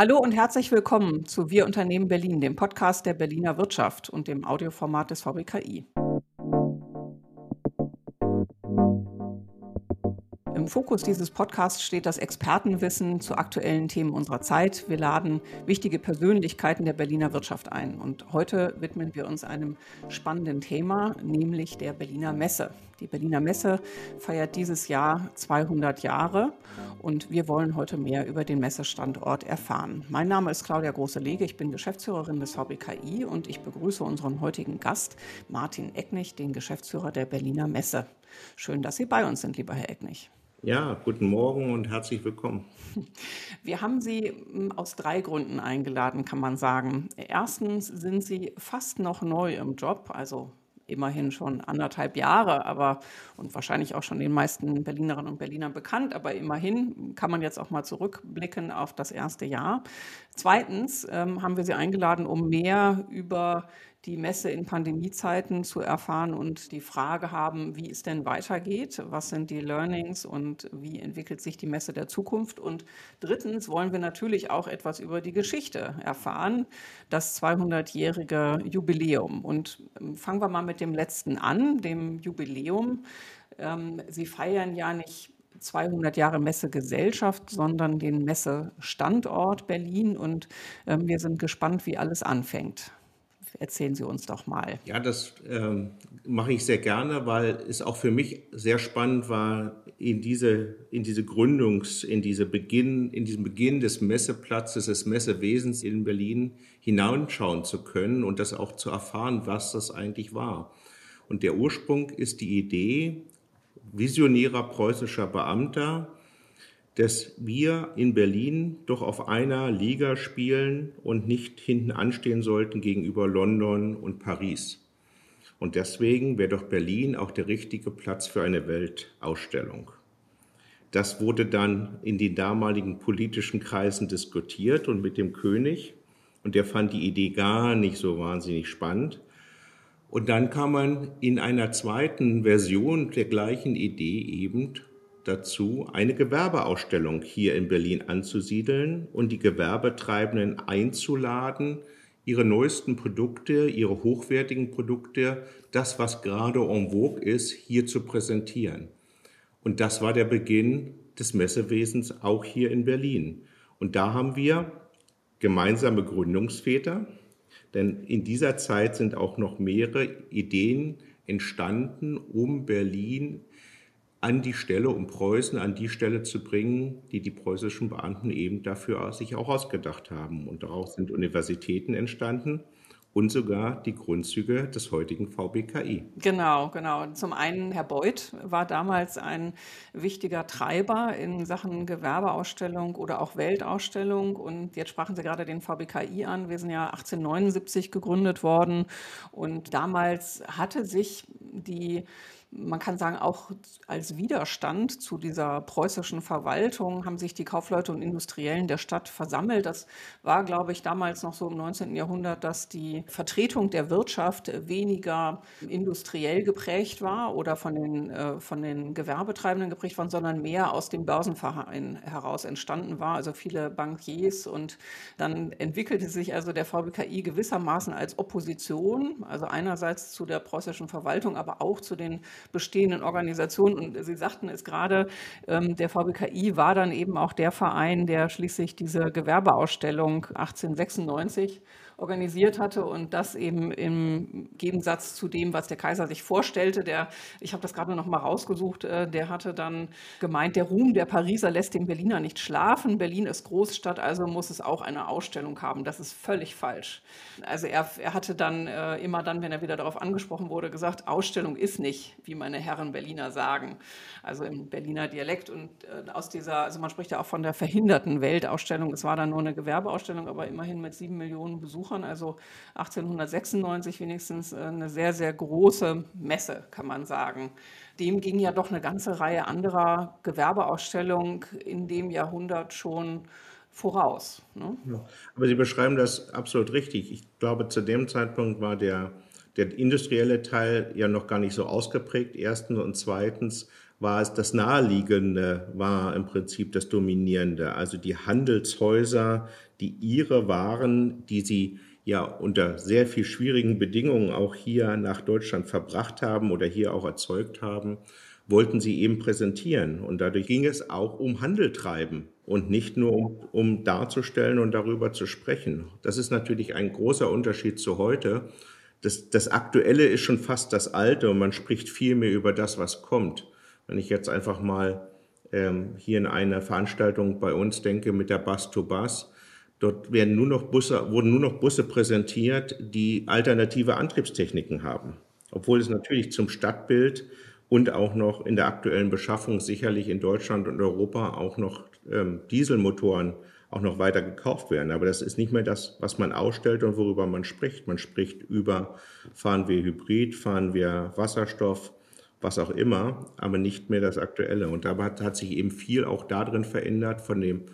Hallo und herzlich willkommen zu Wir Unternehmen Berlin, dem Podcast der Berliner Wirtschaft und dem Audioformat des VBKI. Im Fokus dieses Podcasts steht das Expertenwissen zu aktuellen Themen unserer Zeit. Wir laden wichtige Persönlichkeiten der Berliner Wirtschaft ein. Und heute widmen wir uns einem spannenden Thema, nämlich der Berliner Messe. Die Berliner Messe feiert dieses Jahr 200 Jahre und wir wollen heute mehr über den Messestandort erfahren. Mein Name ist Claudia Große-Lege, ich bin Geschäftsführerin des VBKI und ich begrüße unseren heutigen Gast, Martin Ecknig, den Geschäftsführer der Berliner Messe. Schön, dass Sie bei uns sind, lieber Herr Ecknig. Ja, guten Morgen und herzlich willkommen. Wir haben Sie hm, aus drei Gründen eingeladen, kann man sagen. Erstens sind Sie fast noch neu im Job, also immerhin schon anderthalb Jahre, aber und wahrscheinlich auch schon den meisten Berlinerinnen und Berlinern bekannt, aber immerhin kann man jetzt auch mal zurückblicken auf das erste Jahr. Zweitens ähm, haben wir Sie eingeladen, um mehr über die Messe in Pandemiezeiten zu erfahren und die Frage haben, wie es denn weitergeht, was sind die Learnings und wie entwickelt sich die Messe der Zukunft. Und drittens wollen wir natürlich auch etwas über die Geschichte erfahren, das 200-jährige Jubiläum. Und ähm, fangen wir mal mit dem letzten an, dem Jubiläum. Ähm, Sie feiern ja nicht 200 Jahre Messegesellschaft, sondern den Messestandort Berlin. Und ähm, wir sind gespannt, wie alles anfängt. Erzählen Sie uns doch mal. Ja, das ähm, mache ich sehr gerne, weil es auch für mich sehr spannend war, in diese, in diese Gründungs-, in, diese Beginn, in diesen Beginn des Messeplatzes, des Messewesens in Berlin hineinschauen zu können und das auch zu erfahren, was das eigentlich war. Und der Ursprung ist die Idee visionärer preußischer Beamter, dass wir in Berlin doch auf einer Liga spielen und nicht hinten anstehen sollten gegenüber London und Paris. Und deswegen wäre doch Berlin auch der richtige Platz für eine Weltausstellung. Das wurde dann in den damaligen politischen Kreisen diskutiert und mit dem König. Und der fand die Idee gar nicht so wahnsinnig spannend. Und dann kam man in einer zweiten Version der gleichen Idee eben dazu, eine Gewerbeausstellung hier in Berlin anzusiedeln und die Gewerbetreibenden einzuladen, ihre neuesten Produkte, ihre hochwertigen Produkte, das, was gerade en vogue ist, hier zu präsentieren. Und das war der Beginn des Messewesens auch hier in Berlin. Und da haben wir gemeinsame Gründungsväter, denn in dieser Zeit sind auch noch mehrere Ideen entstanden, um Berlin an die Stelle, um Preußen an die Stelle zu bringen, die die preußischen Beamten eben dafür sich auch ausgedacht haben. Und daraus sind Universitäten entstanden und sogar die Grundzüge des heutigen VBKI. Genau, genau. Zum einen, Herr Beuth war damals ein wichtiger Treiber in Sachen Gewerbeausstellung oder auch Weltausstellung. Und jetzt sprachen Sie gerade den VBKI an. Wir sind ja 1879 gegründet worden. Und damals hatte sich die man kann sagen, auch als Widerstand zu dieser preußischen Verwaltung haben sich die Kaufleute und Industriellen der Stadt versammelt. Das war, glaube ich, damals noch so im 19. Jahrhundert, dass die Vertretung der Wirtschaft weniger industriell geprägt war oder von den, äh, von den Gewerbetreibenden geprägt war, sondern mehr aus dem Börsenverein heraus entstanden war. Also viele Bankiers und dann entwickelte sich also der VBKI gewissermaßen als Opposition, also einerseits zu der preußischen Verwaltung, aber auch zu den bestehenden Organisationen. Und Sie sagten es gerade, ähm, der VBKI war dann eben auch der Verein, der schließlich diese Gewerbeausstellung 1896 organisiert hatte und das eben im Gegensatz zu dem, was der Kaiser sich vorstellte. Der, ich habe das gerade noch mal rausgesucht, äh, der hatte dann gemeint, der Ruhm der Pariser lässt den Berliner nicht schlafen. Berlin ist Großstadt, also muss es auch eine Ausstellung haben. Das ist völlig falsch. Also er, er hatte dann äh, immer dann, wenn er wieder darauf angesprochen wurde, gesagt, Ausstellung ist nicht, wie meine Herren Berliner sagen, also im Berliner Dialekt. Und äh, aus dieser, also man spricht ja auch von der verhinderten Weltausstellung. Es war dann nur eine Gewerbeausstellung, aber immerhin mit sieben Millionen Besuchern Besuchern, also 1896 wenigstens äh, eine sehr, sehr große Messe, kann man sagen. Dem ging ja doch eine ganze Reihe anderer Gewerbeausstellungen in dem Jahrhundert schon voraus. Ne? Ja, aber Sie beschreiben das absolut richtig. Ich glaube, zu dem Zeitpunkt war der, der industrielle Teil ja noch gar nicht so ausgeprägt. Erstens und zweitens war es das Naheliegende, war im Prinzip das Dominierende. Also die Handelshäuser, die ihre Waren, die sie ja unter sehr viel schwierigen Bedingungen auch hier nach Deutschland verbracht haben oder hier auch erzeugt haben, wollten sie eben präsentieren. Und dadurch ging es auch um Handel treiben und nicht nur um, um darzustellen und darüber zu sprechen. Das ist natürlich ein großer Unterschied zu heute. Das, das Aktuelle ist schon fast das Alte und man spricht viel mehr über das, was kommt. Wenn ich jetzt einfach mal ähm, hier in einer Veranstaltung bei uns denke mit der Bus to Bus, dort werden nur noch Busse, wurden nur noch Busse präsentiert, die alternative Antriebstechniken haben. Obwohl es natürlich zum Stadtbild und auch noch in der aktuellen Beschaffung sicherlich in Deutschland und Europa auch noch ähm, Dieselmotoren auch noch weiter gekauft werden. Aber das ist nicht mehr das, was man ausstellt und worüber man spricht. Man spricht über, fahren wir Hybrid, fahren wir Wasserstoff, was auch immer, aber nicht mehr das Aktuelle. Und dabei hat, hat sich eben viel auch darin verändert von dem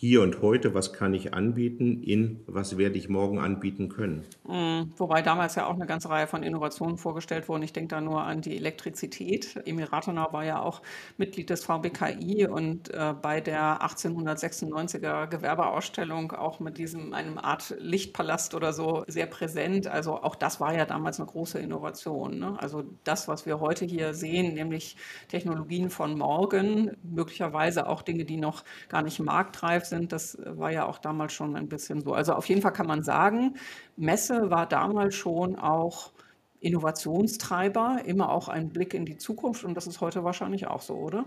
hier und heute, was kann ich anbieten, in was werde ich morgen anbieten können. Mhm. Wobei damals ja auch eine ganze Reihe von Innovationen vorgestellt wurden. Ich denke da nur an die Elektrizität. Emil Rathenau war ja auch Mitglied des VBKI und äh, bei der 1896er Gewerbeausstellung auch mit diesem einem Art Lichtpalast oder so sehr präsent. Also auch das war ja damals eine große Innovation. Ne? Also das, was wir heute hier sehen, nämlich Technologien von morgen, möglicherweise auch Dinge, die noch gar nicht marktreif sind. Das war ja auch damals schon ein bisschen so. Also auf jeden Fall kann man sagen, Messe war damals schon auch Innovationstreiber, immer auch ein Blick in die Zukunft und das ist heute wahrscheinlich auch so, oder?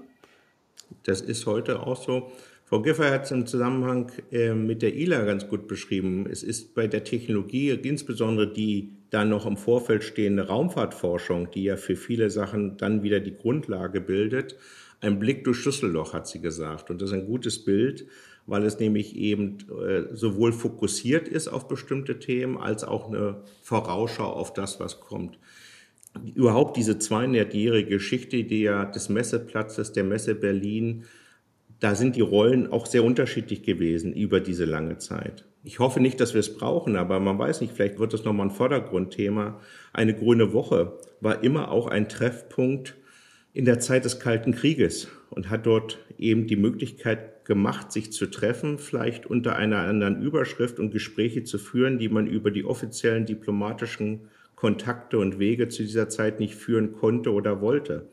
Das ist heute auch so. Frau Giffer hat es im Zusammenhang äh, mit der ILA ganz gut beschrieben. Es ist bei der Technologie, insbesondere die da noch im Vorfeld stehende Raumfahrtforschung, die ja für viele Sachen dann wieder die Grundlage bildet, ein Blick durch Schlüsselloch, hat sie gesagt. Und das ist ein gutes Bild, weil es nämlich eben äh, sowohl fokussiert ist auf bestimmte Themen als auch eine Vorausschau auf das, was kommt. Überhaupt diese 200-jährige Geschichte der, des Messeplatzes, der Messe Berlin, da sind die Rollen auch sehr unterschiedlich gewesen über diese lange Zeit. Ich hoffe nicht, dass wir es brauchen, aber man weiß nicht, vielleicht wird das nochmal ein Vordergrundthema. Eine grüne Woche war immer auch ein Treffpunkt in der Zeit des Kalten Krieges und hat dort eben die Möglichkeit gemacht, sich zu treffen, vielleicht unter einer anderen Überschrift und Gespräche zu führen, die man über die offiziellen diplomatischen Kontakte und Wege zu dieser Zeit nicht führen konnte oder wollte.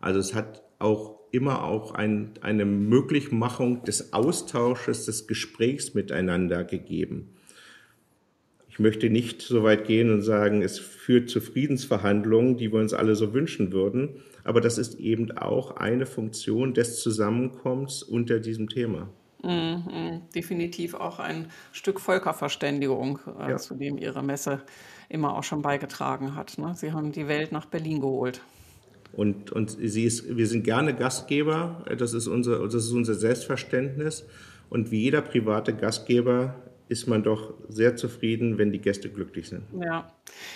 Also es hat auch immer auch ein, eine Möglichmachung des Austausches, des Gesprächs miteinander gegeben. Ich möchte nicht so weit gehen und sagen, es führt zu Friedensverhandlungen, die wir uns alle so wünschen würden, aber das ist eben auch eine Funktion des Zusammenkommens unter diesem Thema. Mhm, definitiv auch ein Stück Völkerverständigung, äh, ja. zu dem Ihre Messe immer auch schon beigetragen hat. Ne? Sie haben die Welt nach Berlin geholt. Und, und sie ist, wir sind gerne Gastgeber, das ist, unser, das ist unser Selbstverständnis. Und wie jeder private Gastgeber ist man doch sehr zufrieden, wenn die Gäste glücklich sind. Ja,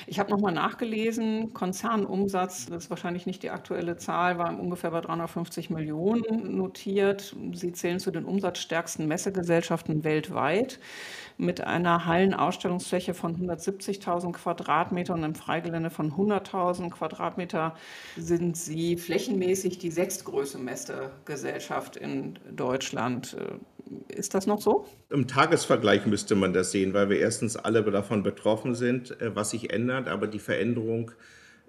ich habe nochmal nachgelesen, Konzernumsatz, das ist wahrscheinlich nicht die aktuelle Zahl, war ungefähr bei 350 Millionen notiert. Sie zählen zu den umsatzstärksten Messegesellschaften weltweit mit einer Hallenausstellungsfläche von 170.000 Quadratmeter und einem Freigelände von 100.000 Quadratmeter sind sie flächenmäßig die sechstgrößte Messegesellschaft in Deutschland. Ist das noch so? Im Tagesvergleich müsste man das sehen, weil wir erstens alle davon betroffen sind, äh, was sich ändert, aber die Veränderung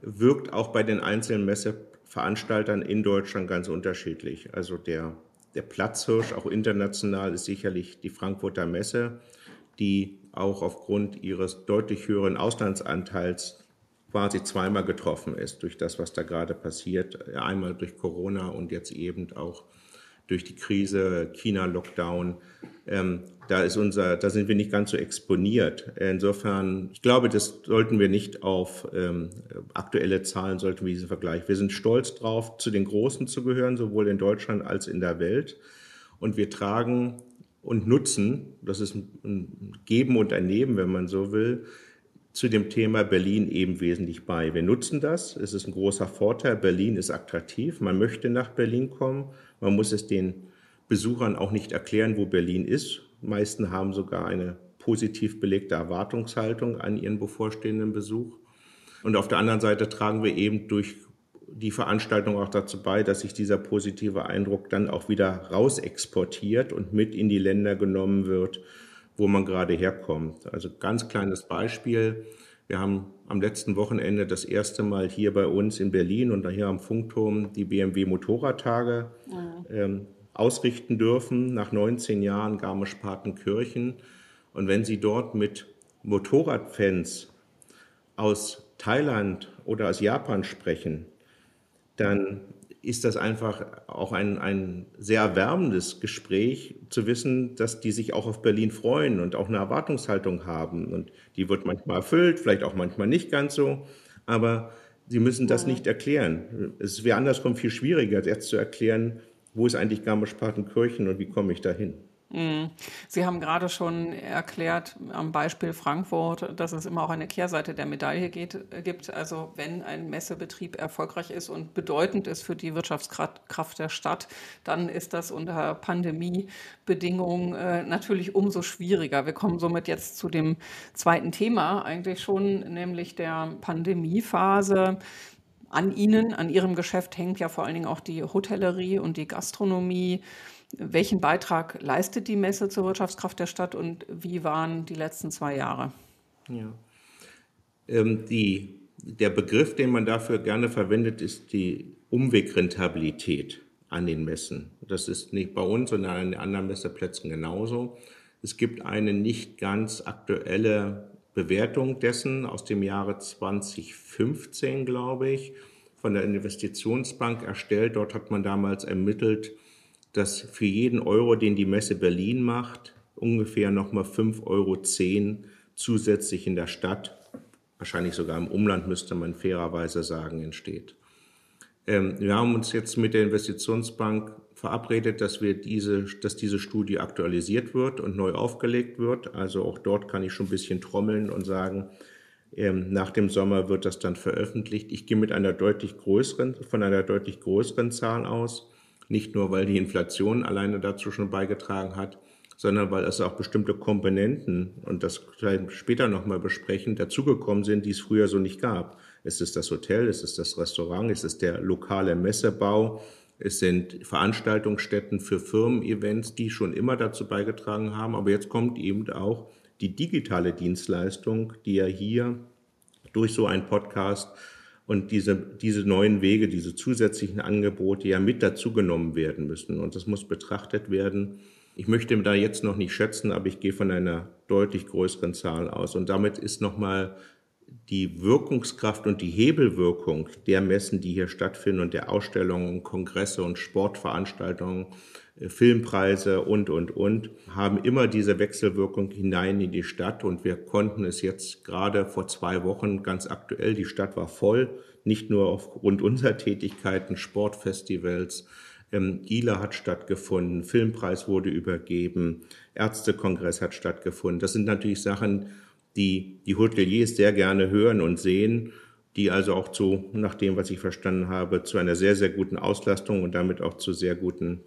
wirkt auch bei den einzelnen Messeveranstaltern in Deutschland ganz unterschiedlich. Also der, der Platzhirsch, auch international, ist sicherlich die Frankfurter Messe, die auch aufgrund ihres deutlich höheren Auslandsanteils quasi zweimal getroffen ist durch das, was da gerade passiert. Einmal durch Corona und jetzt eben auch durch die Krise, China-Lockdown. Ähm, da, ist unser, da sind wir nicht ganz so exponiert. Insofern, ich glaube, das sollten wir nicht auf ähm, aktuelle Zahlen, sollten wir diesen Vergleich. Wir sind stolz drauf, zu den Großen zu gehören, sowohl in Deutschland als in der Welt. Und wir tragen und nutzen, das ist ein Geben und ein Nehmen, wenn man so will, zu dem Thema Berlin eben wesentlich bei. Wir nutzen das, es ist ein großer Vorteil, Berlin ist attraktiv, man möchte nach Berlin kommen, man muss es den Besuchern auch nicht erklären, wo Berlin ist. Die meisten haben sogar eine positiv belegte Erwartungshaltung an ihren bevorstehenden Besuch. Und auf der anderen Seite tragen wir eben durch die Veranstaltung auch dazu bei, dass sich dieser positive Eindruck dann auch wieder rausexportiert und mit in die Länder genommen wird, wo man gerade herkommt. Also ganz kleines Beispiel. Wir haben am letzten Wochenende das erste Mal hier bei uns in Berlin und hier am Funkturm die BMW Motorradtage mhm. ähm, ausrichten dürfen, nach 19 Jahren Garmisch-Partenkirchen. Und wenn Sie dort mit Motorradfans aus Thailand oder aus Japan sprechen, dann ist das einfach auch ein, ein sehr erwärmendes Gespräch, zu wissen, dass die sich auch auf Berlin freuen und auch eine Erwartungshaltung haben. Und die wird manchmal erfüllt, vielleicht auch manchmal nicht ganz so, aber sie müssen das nicht erklären. Es wäre andersrum viel schwieriger, jetzt zu erklären, wo ist eigentlich Garmisch-Partenkirchen und wie komme ich dahin. Mhm. Sie haben gerade schon erklärt am Beispiel Frankfurt, dass es immer auch eine Kehrseite der Medaille geht, gibt. Also wenn ein Messebetrieb erfolgreich ist und bedeutend ist für die Wirtschaftskraft der Stadt, dann ist das unter Pandemiebedingungen äh, natürlich umso schwieriger. Wir kommen somit jetzt zu dem zweiten Thema eigentlich schon, nämlich der Pandemiephase. An Ihnen, an Ihrem Geschäft hängt ja vor allen Dingen auch die Hotellerie und die Gastronomie. Welchen Beitrag leistet die Messe zur Wirtschaftskraft der Stadt und wie waren die letzten zwei Jahre? Ja. Ähm, die, der Begriff, den man dafür gerne verwendet, ist die Umwegrentabilität an den Messen. Das ist nicht bei uns, sondern an den anderen Messeplätzen genauso. Es gibt eine nicht ganz aktuelle Bewertung dessen aus dem Jahre 2015, glaube ich, von der Investitionsbank erstellt. Dort hat man damals ermittelt, dass für jeden Euro, den die Messe Berlin macht, ungefähr nochmal 5,10 Euro zusätzlich in der Stadt, wahrscheinlich sogar im Umland müsste man fairerweise sagen, entsteht. Ähm, wir haben uns jetzt mit der Investitionsbank verabredet, dass wir diese, dass diese Studie aktualisiert wird und neu aufgelegt wird. Also auch dort kann ich schon ein bisschen trommeln und sagen, ähm, nach dem Sommer wird das dann veröffentlicht. Ich gehe mit einer deutlich größeren, von einer deutlich größeren Zahl aus. Nicht nur, weil die Inflation alleine dazu schon beigetragen hat, sondern weil es auch bestimmte Komponenten, und das vielleicht später nochmal besprechen, dazugekommen sind, die es früher so nicht gab. Es ist das Hotel, es ist das Restaurant, es ist der lokale Messebau, es sind Veranstaltungsstätten für Firmen-Events, die schon immer dazu beigetragen haben. Aber jetzt kommt eben auch die digitale Dienstleistung, die ja hier durch so einen Podcast und diese, diese neuen Wege, diese zusätzlichen Angebote ja mit dazugenommen werden müssen. Und das muss betrachtet werden. Ich möchte da jetzt noch nicht schätzen, aber ich gehe von einer deutlich größeren Zahl aus. Und damit ist nochmal die Wirkungskraft und die Hebelwirkung der Messen, die hier stattfinden und der Ausstellungen, Kongresse und Sportveranstaltungen, Filmpreise und, und, und, haben immer diese Wechselwirkung hinein in die Stadt. Und wir konnten es jetzt gerade vor zwei Wochen ganz aktuell, die Stadt war voll, nicht nur aufgrund unserer Tätigkeiten, Sportfestivals, ähm, ILA hat stattgefunden, Filmpreis wurde übergeben, Ärztekongress hat stattgefunden. Das sind natürlich Sachen, die die Hoteliers sehr gerne hören und sehen, die also auch zu, nach dem, was ich verstanden habe, zu einer sehr, sehr guten Auslastung und damit auch zu sehr guten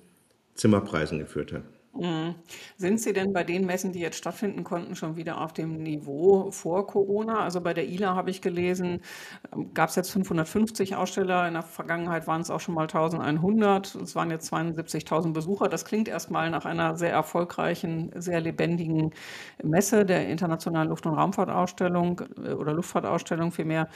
Zimmerpreisen geführt hat. Mhm. Sind Sie denn bei den Messen, die jetzt stattfinden konnten, schon wieder auf dem Niveau vor Corona? Also bei der ILA habe ich gelesen, ähm, gab es jetzt 550 Aussteller. In der Vergangenheit waren es auch schon mal 1100. Es waren jetzt 72.000 Besucher. Das klingt erstmal nach einer sehr erfolgreichen, sehr lebendigen Messe der Internationalen Luft- und Raumfahrtausstellung äh, oder Luftfahrtausstellung vielmehr.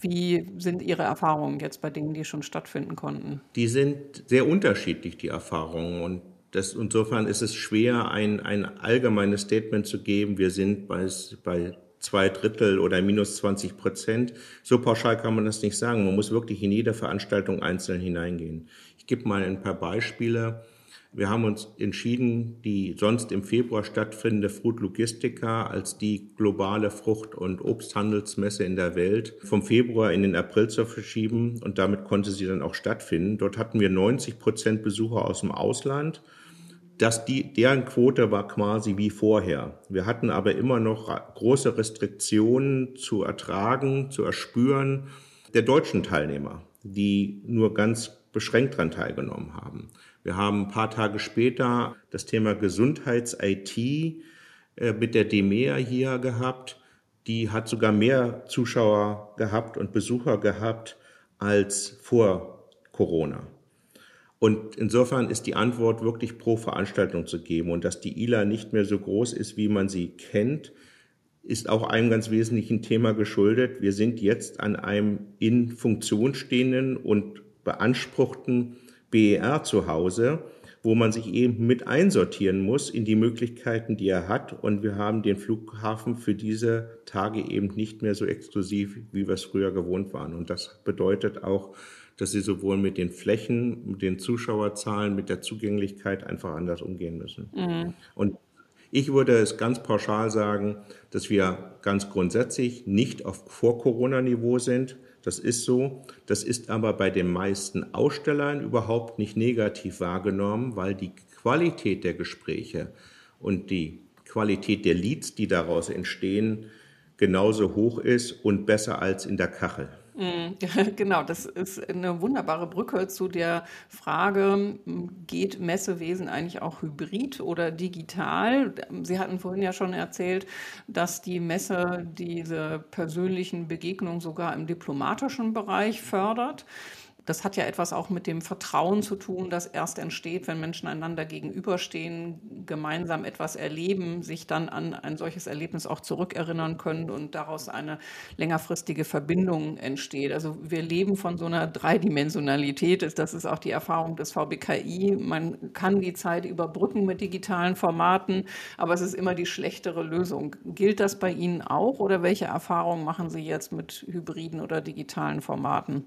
Wie sind Ihre Erfahrungen jetzt bei denen, die schon stattfinden konnten? Die sind sehr unterschiedlich, die Erfahrungen. Und das, insofern ist es schwer, ein, ein allgemeines Statement zu geben. Wir sind bei, bei zwei Drittel oder minus 20 Prozent. So pauschal kann man das nicht sagen. Man muss wirklich in jede Veranstaltung einzeln hineingehen. Ich gebe mal ein paar Beispiele. Wir haben uns entschieden, die sonst im Februar stattfindende Fruit Logistica als die globale Frucht- und Obsthandelsmesse in der Welt vom Februar in den April zu verschieben und damit konnte sie dann auch stattfinden. Dort hatten wir 90 Prozent Besucher aus dem Ausland dass die, deren Quote war quasi wie vorher. Wir hatten aber immer noch große Restriktionen zu ertragen, zu erspüren der deutschen Teilnehmer, die nur ganz beschränkt daran teilgenommen haben. Wir haben ein paar Tage später das Thema Gesundheits-IT äh, mit der DEMEA hier gehabt. Die hat sogar mehr Zuschauer gehabt und Besucher gehabt als vor Corona. Und insofern ist die Antwort wirklich pro Veranstaltung zu geben. Und dass die ILA nicht mehr so groß ist, wie man sie kennt, ist auch einem ganz wesentlichen Thema geschuldet. Wir sind jetzt an einem in Funktion stehenden und beanspruchten BER zu Hause, wo man sich eben mit einsortieren muss in die Möglichkeiten, die er hat. Und wir haben den Flughafen für diese Tage eben nicht mehr so exklusiv, wie wir es früher gewohnt waren. Und das bedeutet auch, dass sie sowohl mit den Flächen, mit den Zuschauerzahlen, mit der Zugänglichkeit einfach anders umgehen müssen. Mhm. Und ich würde es ganz pauschal sagen, dass wir ganz grundsätzlich nicht auf Vor-Corona-Niveau sind. Das ist so. Das ist aber bei den meisten Ausstellern überhaupt nicht negativ wahrgenommen, weil die Qualität der Gespräche und die Qualität der Leads, die daraus entstehen, genauso hoch ist und besser als in der Kachel. Mm, genau, das ist eine wunderbare Brücke zu der Frage, geht Messewesen eigentlich auch hybrid oder digital? Sie hatten vorhin ja schon erzählt, dass die Messe diese persönlichen Begegnungen sogar im diplomatischen Bereich fördert. Das hat ja etwas auch mit dem Vertrauen zu tun, das erst entsteht, wenn Menschen einander gegenüberstehen, gemeinsam etwas erleben, sich dann an ein solches Erlebnis auch zurückerinnern können und daraus eine längerfristige Verbindung entsteht. Also wir leben von so einer Dreidimensionalität. Das ist auch die Erfahrung des VBKI. Man kann die Zeit überbrücken mit digitalen Formaten, aber es ist immer die schlechtere Lösung. Gilt das bei Ihnen auch oder welche Erfahrungen machen Sie jetzt mit hybriden oder digitalen Formaten?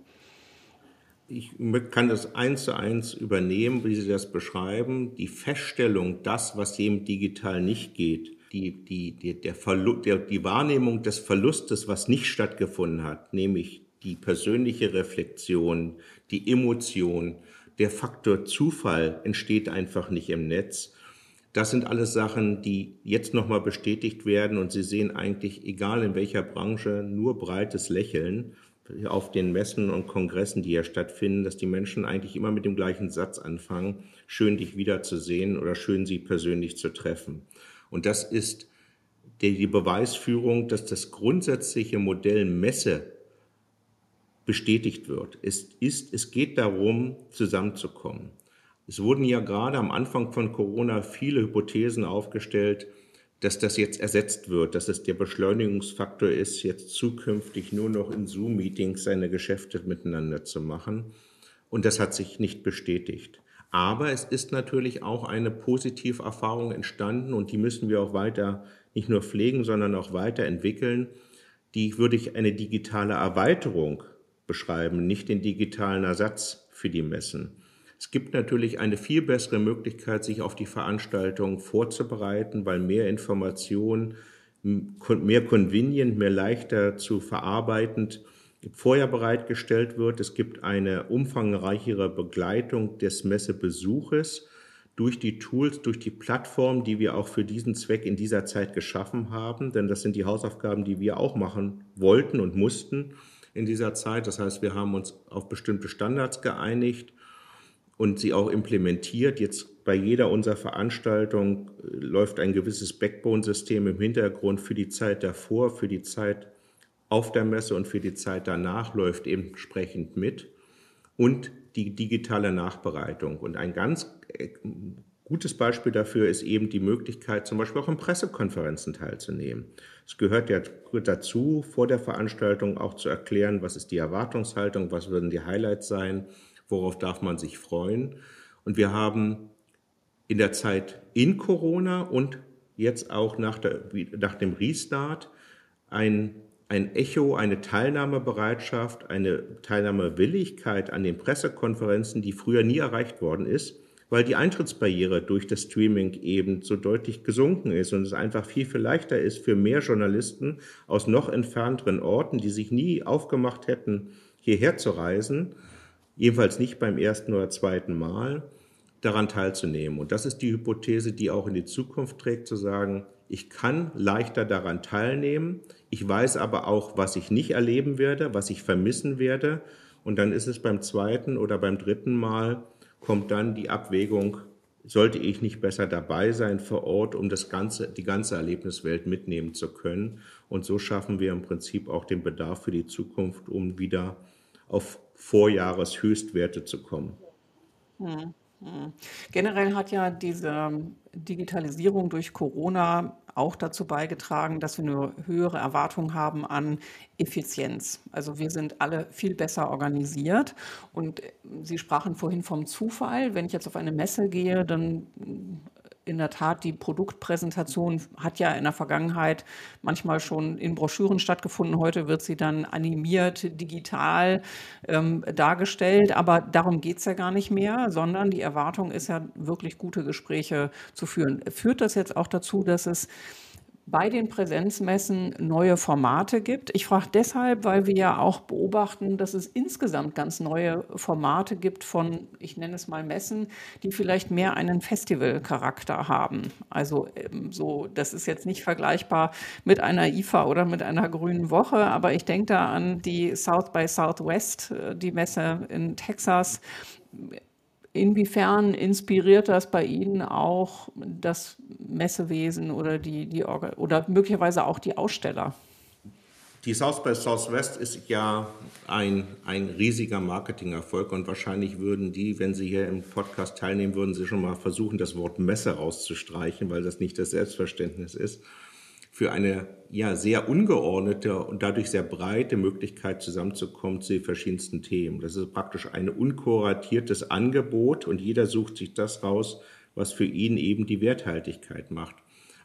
Ich kann das eins zu eins übernehmen, wie Sie das beschreiben. Die Feststellung, das, was eben digital nicht geht, die, die, die, der der, die Wahrnehmung des Verlustes, was nicht stattgefunden hat, nämlich die persönliche Reflexion, die Emotion, der Faktor Zufall entsteht einfach nicht im Netz. Das sind alles Sachen, die jetzt nochmal bestätigt werden und Sie sehen eigentlich, egal in welcher Branche, nur breites Lächeln auf den Messen und Kongressen, die ja stattfinden, dass die Menschen eigentlich immer mit dem gleichen Satz anfangen, schön dich wiederzusehen oder schön sie persönlich zu treffen. Und das ist die Beweisführung, dass das grundsätzliche Modell Messe bestätigt wird. Es, ist, es geht darum, zusammenzukommen. Es wurden ja gerade am Anfang von Corona viele Hypothesen aufgestellt, dass das jetzt ersetzt wird, dass es der Beschleunigungsfaktor ist, jetzt zukünftig nur noch in Zoom-Meetings seine Geschäfte miteinander zu machen. Und das hat sich nicht bestätigt. Aber es ist natürlich auch eine positive Erfahrung entstanden und die müssen wir auch weiter nicht nur pflegen, sondern auch weiterentwickeln. Die würde ich eine digitale Erweiterung beschreiben, nicht den digitalen Ersatz für die Messen. Es gibt natürlich eine viel bessere Möglichkeit, sich auf die Veranstaltung vorzubereiten, weil mehr Informationen, mehr convenient, mehr leichter zu verarbeitend vorher bereitgestellt wird. Es gibt eine umfangreichere Begleitung des Messebesuches durch die Tools, durch die Plattform, die wir auch für diesen Zweck in dieser Zeit geschaffen haben. Denn das sind die Hausaufgaben, die wir auch machen wollten und mussten in dieser Zeit. Das heißt, wir haben uns auf bestimmte Standards geeinigt und sie auch implementiert. Jetzt bei jeder unserer Veranstaltungen äh, läuft ein gewisses Backbone-System im Hintergrund für die Zeit davor, für die Zeit auf der Messe und für die Zeit danach läuft entsprechend mit. Und die digitale Nachbereitung. Und ein ganz äh, gutes Beispiel dafür ist eben die Möglichkeit, zum Beispiel auch in Pressekonferenzen teilzunehmen. Es gehört ja dazu, vor der Veranstaltung auch zu erklären, was ist die Erwartungshaltung, was würden die Highlights sein worauf darf man sich freuen. Und wir haben in der Zeit in Corona und jetzt auch nach, der, nach dem Restart ein, ein Echo, eine Teilnahmebereitschaft, eine Teilnahmewilligkeit an den Pressekonferenzen, die früher nie erreicht worden ist, weil die Eintrittsbarriere durch das Streaming eben so deutlich gesunken ist und es einfach viel, viel leichter ist für mehr Journalisten aus noch entfernteren Orten, die sich nie aufgemacht hätten, hierher zu reisen, jedenfalls nicht beim ersten oder zweiten Mal, daran teilzunehmen. Und das ist die Hypothese, die auch in die Zukunft trägt, zu sagen, ich kann leichter daran teilnehmen, ich weiß aber auch, was ich nicht erleben werde, was ich vermissen werde. Und dann ist es beim zweiten oder beim dritten Mal, kommt dann die Abwägung, sollte ich nicht besser dabei sein vor Ort, um das ganze, die ganze Erlebniswelt mitnehmen zu können. Und so schaffen wir im Prinzip auch den Bedarf für die Zukunft, um wieder auf Vorjahreshöchstwerte zu kommen. Hm, hm. Generell hat ja diese Digitalisierung durch Corona auch dazu beigetragen, dass wir eine höhere Erwartung haben an Effizienz. Also wir sind alle viel besser organisiert. Und Sie sprachen vorhin vom Zufall. Wenn ich jetzt auf eine Messe gehe, dann in der Tat, die Produktpräsentation hat ja in der Vergangenheit manchmal schon in Broschüren stattgefunden. Heute wird sie dann animiert, digital ähm, dargestellt. Aber darum geht es ja gar nicht mehr, sondern die Erwartung ist ja wirklich gute Gespräche zu führen. Führt das jetzt auch dazu, dass es bei den Präsenzmessen neue Formate gibt. Ich frage deshalb, weil wir ja auch beobachten, dass es insgesamt ganz neue Formate gibt von, ich nenne es mal Messen, die vielleicht mehr einen Festivalcharakter haben. Also ähm, so, das ist jetzt nicht vergleichbar mit einer IFA oder mit einer Grünen Woche, aber ich denke da an die South by Southwest, äh, die Messe in Texas Inwiefern inspiriert das bei Ihnen auch das Messewesen oder, die, die oder möglicherweise auch die Aussteller? Die South by Southwest ist ja ein, ein riesiger Marketingerfolg und wahrscheinlich würden die, wenn sie hier im Podcast teilnehmen, würden sie schon mal versuchen, das Wort Messe rauszustreichen, weil das nicht das Selbstverständnis ist für eine ja sehr ungeordnete und dadurch sehr breite Möglichkeit zusammenzukommen zu den verschiedensten Themen. Das ist praktisch ein unkuratiertes Angebot und jeder sucht sich das raus, was für ihn eben die Werthaltigkeit macht.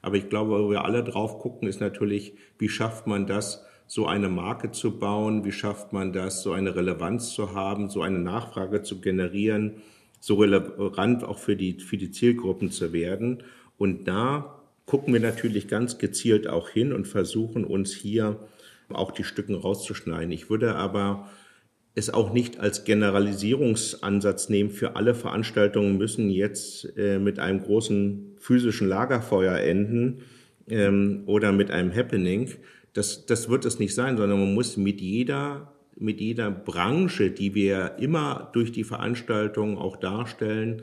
Aber ich glaube, wo wir alle drauf gucken, ist natürlich, wie schafft man das, so eine Marke zu bauen? Wie schafft man das, so eine Relevanz zu haben, so eine Nachfrage zu generieren, so relevant auch für die, für die Zielgruppen zu werden? Und da gucken wir natürlich ganz gezielt auch hin und versuchen uns hier auch die Stücken rauszuschneiden. Ich würde aber es auch nicht als Generalisierungsansatz nehmen. Für alle Veranstaltungen müssen jetzt äh, mit einem großen physischen Lagerfeuer enden ähm, oder mit einem Happening. Das, das wird es nicht sein, sondern man muss mit jeder, mit jeder Branche, die wir immer durch die Veranstaltung auch darstellen,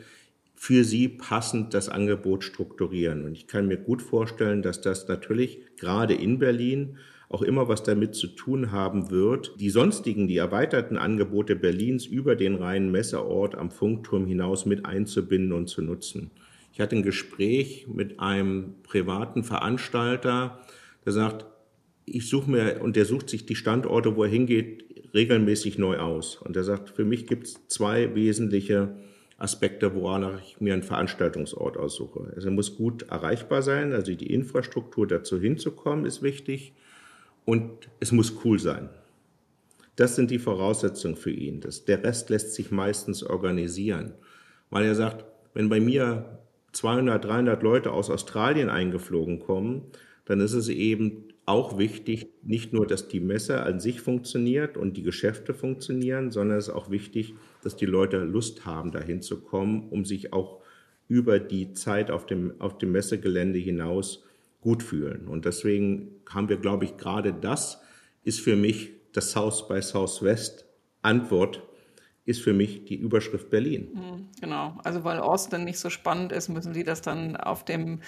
für sie passend das Angebot strukturieren. Und ich kann mir gut vorstellen, dass das natürlich gerade in Berlin auch immer was damit zu tun haben wird, die sonstigen, die erweiterten Angebote Berlins über den reinen Messeort am Funkturm hinaus mit einzubinden und zu nutzen. Ich hatte ein Gespräch mit einem privaten Veranstalter, der sagt, ich suche mir, und der sucht sich die Standorte, wo er hingeht, regelmäßig neu aus. Und er sagt, für mich gibt es zwei wesentliche Aspekte, woran ich mir einen Veranstaltungsort aussuche. Also muss gut erreichbar sein, also die Infrastruktur dazu hinzukommen ist wichtig und es muss cool sein. Das sind die Voraussetzungen für ihn. Das, der Rest lässt sich meistens organisieren, weil er sagt, wenn bei mir 200, 300 Leute aus Australien eingeflogen kommen, dann ist es eben auch wichtig, nicht nur, dass die Messe an sich funktioniert und die Geschäfte funktionieren, sondern es ist auch wichtig, dass die Leute Lust haben, dahin zu kommen, um sich auch über die Zeit auf dem, auf dem Messegelände hinaus gut fühlen. Und deswegen haben wir, glaube ich, gerade das ist für mich das South by Southwest Antwort ist für mich die Überschrift Berlin. Hm, genau, also weil Austin nicht so spannend ist, müssen Sie das dann auf dem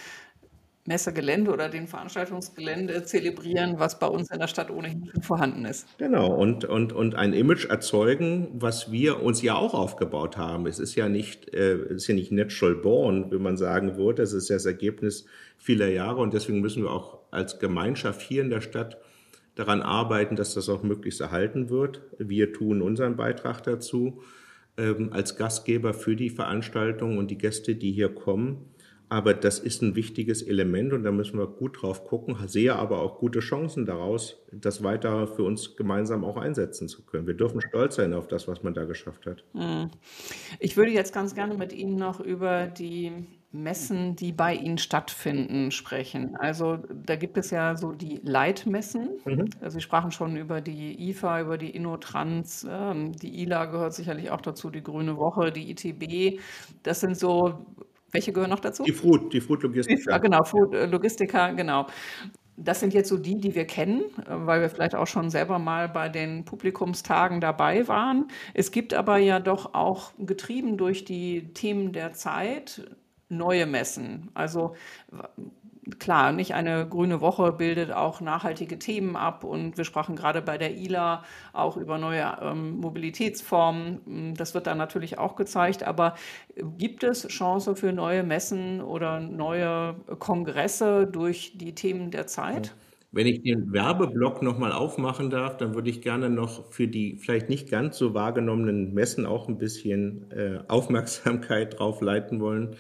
Messegelände oder den Veranstaltungsgelände zelebrieren, was bei uns in der Stadt ohnehin schon vorhanden ist. Genau, und, und, und ein Image erzeugen, was wir uns ja auch aufgebaut haben. Es ist ja nicht, äh, es ist ja nicht natural born, wie man sagen würde. Es ist ja das Ergebnis vieler Jahre und deswegen müssen wir auch als Gemeinschaft hier in der Stadt daran arbeiten, dass das auch möglichst erhalten wird. Wir tun unseren Beitrag dazu ähm, als Gastgeber für die Veranstaltung und die Gäste, die hier kommen. Aber das ist ein wichtiges Element und da müssen wir gut drauf gucken, sehe aber auch gute Chancen daraus, das weiter für uns gemeinsam auch einsetzen zu können. Wir dürfen stolz sein auf das, was man da geschafft hat. Hm. Ich würde jetzt ganz gerne mit Ihnen noch über die Messen, die bei Ihnen stattfinden, sprechen. Also da gibt es ja so die Leitmessen. Mhm. Also Sie sprachen schon über die IFA, über die Innotrans, ähm, die ILA gehört sicherlich auch dazu, die Grüne Woche, die ITB. Das sind so welche gehören noch dazu? Die Food, die Food Logistica. Genau, Logistica, genau. Das sind jetzt so die, die wir kennen, äh, weil wir vielleicht auch schon selber mal bei den Publikumstagen dabei waren. Es gibt aber ja doch auch getrieben durch die Themen der Zeit neue Messen. Also klar, nicht eine grüne Woche bildet auch nachhaltige Themen ab und wir sprachen gerade bei der ILA auch über neue ähm, Mobilitätsformen. Das wird dann natürlich auch gezeigt, aber gibt es Chance für neue Messen oder neue Kongresse durch die Themen der Zeit? Wenn ich den Werbeblock nochmal aufmachen darf, dann würde ich gerne noch für die vielleicht nicht ganz so wahrgenommenen Messen auch ein bisschen äh, Aufmerksamkeit drauf leiten wollen.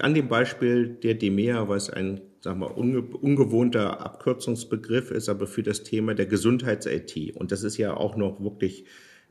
An dem Beispiel der DEMEA, was ein sagen wir, unge ungewohnter Abkürzungsbegriff ist, aber für das Thema der Gesundheits-IT. Und das ist ja auch noch wirklich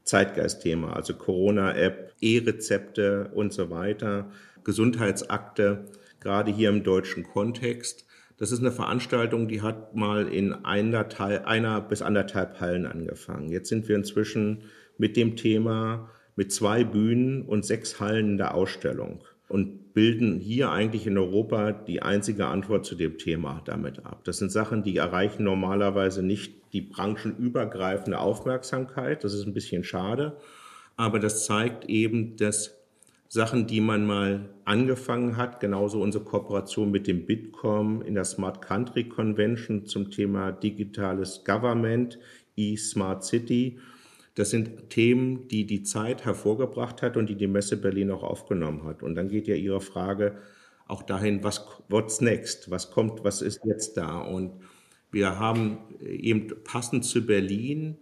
Zeitgeistthema, also Corona-App, E-Rezepte und so weiter, Gesundheitsakte, gerade hier im deutschen Kontext. Das ist eine Veranstaltung, die hat mal in einer, einer bis anderthalb Hallen angefangen. Jetzt sind wir inzwischen mit dem Thema mit zwei Bühnen und sechs Hallen in der Ausstellung und bilden hier eigentlich in Europa die einzige Antwort zu dem Thema damit ab. Das sind Sachen, die erreichen normalerweise nicht die branchenübergreifende Aufmerksamkeit. Das ist ein bisschen schade. Aber das zeigt eben, dass Sachen, die man mal angefangen hat, genauso unsere Kooperation mit dem Bitkom in der Smart Country Convention zum Thema digitales Government, e-Smart City, das sind Themen, die die Zeit hervorgebracht hat und die die Messe Berlin auch aufgenommen hat. Und dann geht ja Ihre Frage auch dahin, was what's next? Was kommt, was ist jetzt da? Und wir haben eben passend zu Berlin